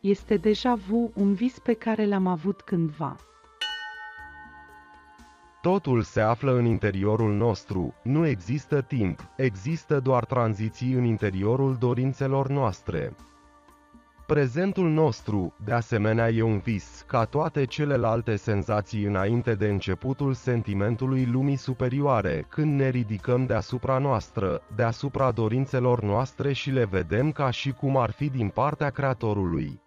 Este deja vu, un vis pe care l-am avut cândva. Totul se află în interiorul nostru, nu există timp, există doar tranziții în interiorul dorințelor noastre. Prezentul nostru, de asemenea, e un vis, ca toate celelalte senzații înainte de începutul sentimentului lumii superioare, când ne ridicăm deasupra noastră, deasupra dorințelor noastre și le vedem ca și cum ar fi din partea Creatorului.